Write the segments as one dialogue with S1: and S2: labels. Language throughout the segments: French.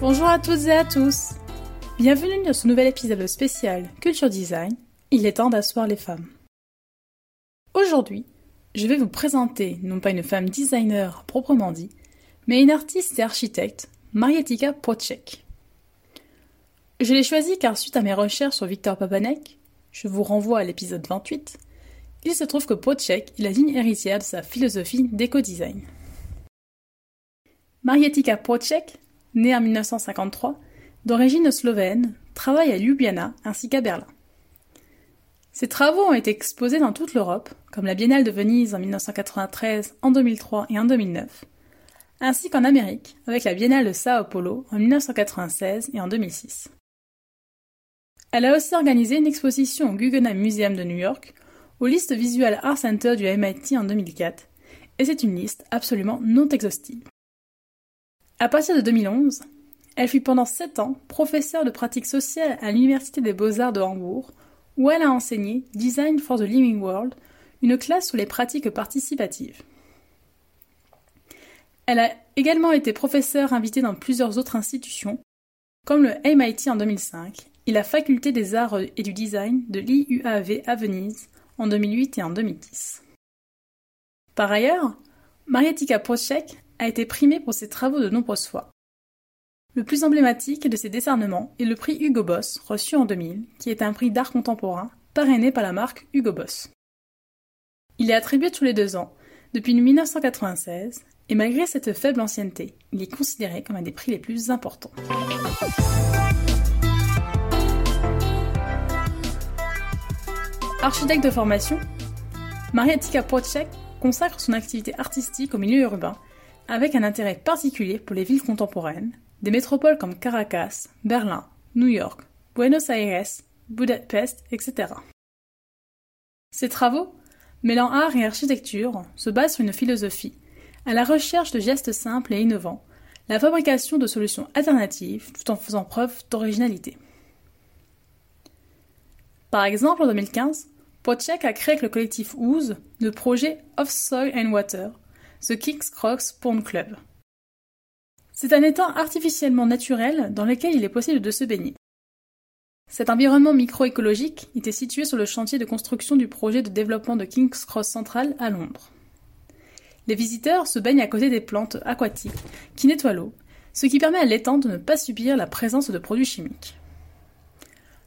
S1: Bonjour à toutes et à tous. Bienvenue dans ce nouvel épisode spécial Culture Design. Il est temps d'asseoir les femmes. Aujourd'hui, je vais vous présenter non pas une femme designer proprement dit, mais une artiste et architecte, Marietika Procek. Je l'ai choisie car suite à mes recherches sur Victor Papanek, je vous renvoie à l'épisode 28, il se trouve que Procek est la ligne héritière de sa philosophie d'éco-design. Marietika Procek née en 1953, d'origine slovène, travaille à Ljubljana ainsi qu'à Berlin. Ses travaux ont été exposés dans toute l'Europe, comme la Biennale de Venise en 1993, en 2003 et en 2009, ainsi qu'en Amérique, avec la Biennale de Sao Paulo en 1996 et en 2006. Elle a aussi organisé une exposition au Guggenheim Museum de New York, au List Visual Art Center du MIT en 2004, et c'est une liste absolument non exhaustive. À partir de 2011, elle fut pendant sept ans professeure de pratique sociale à l'Université des Beaux-Arts de Hambourg, où elle a enseigné Design for the Living World, une classe sur les pratiques participatives. Elle a également été professeure invitée dans plusieurs autres institutions, comme le MIT en 2005 et la Faculté des Arts et du Design de l'IUAV à Venise en 2008 et en 2010. Par ailleurs, Marietika Procek a été primé pour ses travaux de nombreuses fois. Le plus emblématique de ces décernements est le prix Hugo Boss, reçu en 2000, qui est un prix d'art contemporain parrainé par la marque Hugo Boss. Il est attribué tous les deux ans, depuis 1996, et malgré cette faible ancienneté, il est considéré comme un des prix les plus importants. Architecte de formation, Mariatika Procek consacre son activité artistique au milieu urbain avec un intérêt particulier pour les villes contemporaines, des métropoles comme Caracas, Berlin, New York, Buenos Aires, Budapest, etc. Ses travaux, mêlant art et architecture, se basent sur une philosophie, à la recherche de gestes simples et innovants, la fabrication de solutions alternatives tout en faisant preuve d'originalité. Par exemple, en 2015, Pochek a créé avec le collectif Ooze le projet Off Soil and Water, The King's Cross Pond Club. C'est un étang artificiellement naturel dans lequel il est possible de se baigner. Cet environnement microécologique était situé sur le chantier de construction du projet de développement de King's Cross Central à Londres. Les visiteurs se baignent à côté des plantes aquatiques qui nettoient l'eau, ce qui permet à l'étang de ne pas subir la présence de produits chimiques.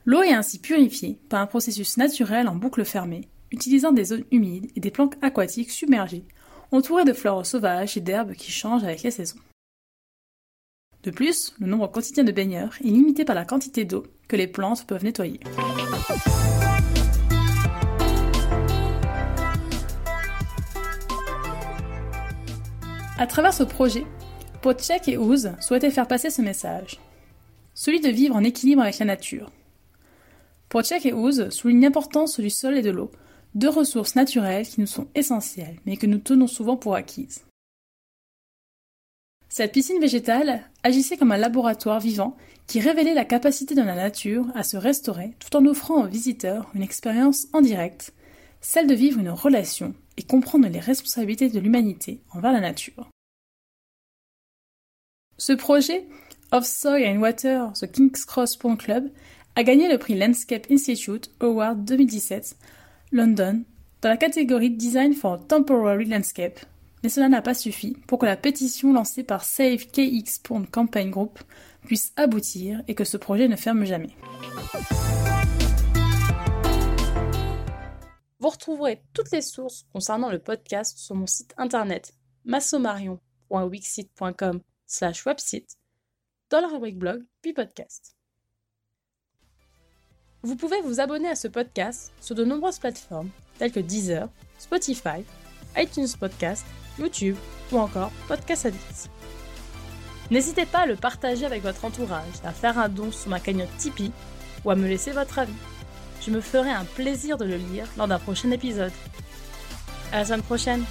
S1: L'eau est ainsi purifiée par un processus naturel en boucle fermée, utilisant des zones humides et des plantes aquatiques submergées entouré de fleurs sauvages et d'herbes qui changent avec les saisons. De plus, le nombre quotidien de baigneurs est limité par la quantité d'eau que les plantes peuvent nettoyer. À travers ce projet, Potchek et Ouz souhaitaient faire passer ce message. Celui de vivre en équilibre avec la nature. Potchek et Ouz soulignent l'importance du sol et de l'eau deux ressources naturelles qui nous sont essentielles, mais que nous tenons souvent pour acquises. Cette piscine végétale agissait comme un laboratoire vivant qui révélait la capacité de la nature à se restaurer tout en offrant aux visiteurs une expérience en direct, celle de vivre une relation et comprendre les responsabilités de l'humanité envers la nature. Ce projet, Of Soil and Water, The King's Cross Pond Club, a gagné le prix Landscape Institute Award 2017 London, dans la catégorie Design for Temporary Landscape, mais cela n'a pas suffi pour que la pétition lancée par Save KX Pond Campaign Group puisse aboutir et que ce projet ne ferme jamais. Vous retrouverez toutes les sources concernant le podcast sur mon site internet massomarion.wixit.com slash website dans la rubrique blog puis podcast. Vous pouvez vous abonner à ce podcast sur de nombreuses plateformes telles que Deezer, Spotify, iTunes Podcast, YouTube ou encore Podcast Addict. N'hésitez pas à le partager avec votre entourage, à faire un don sur ma cagnotte Tipeee ou à me laisser votre avis. Je me ferai un plaisir de le lire lors d'un prochain épisode. À la semaine prochaine!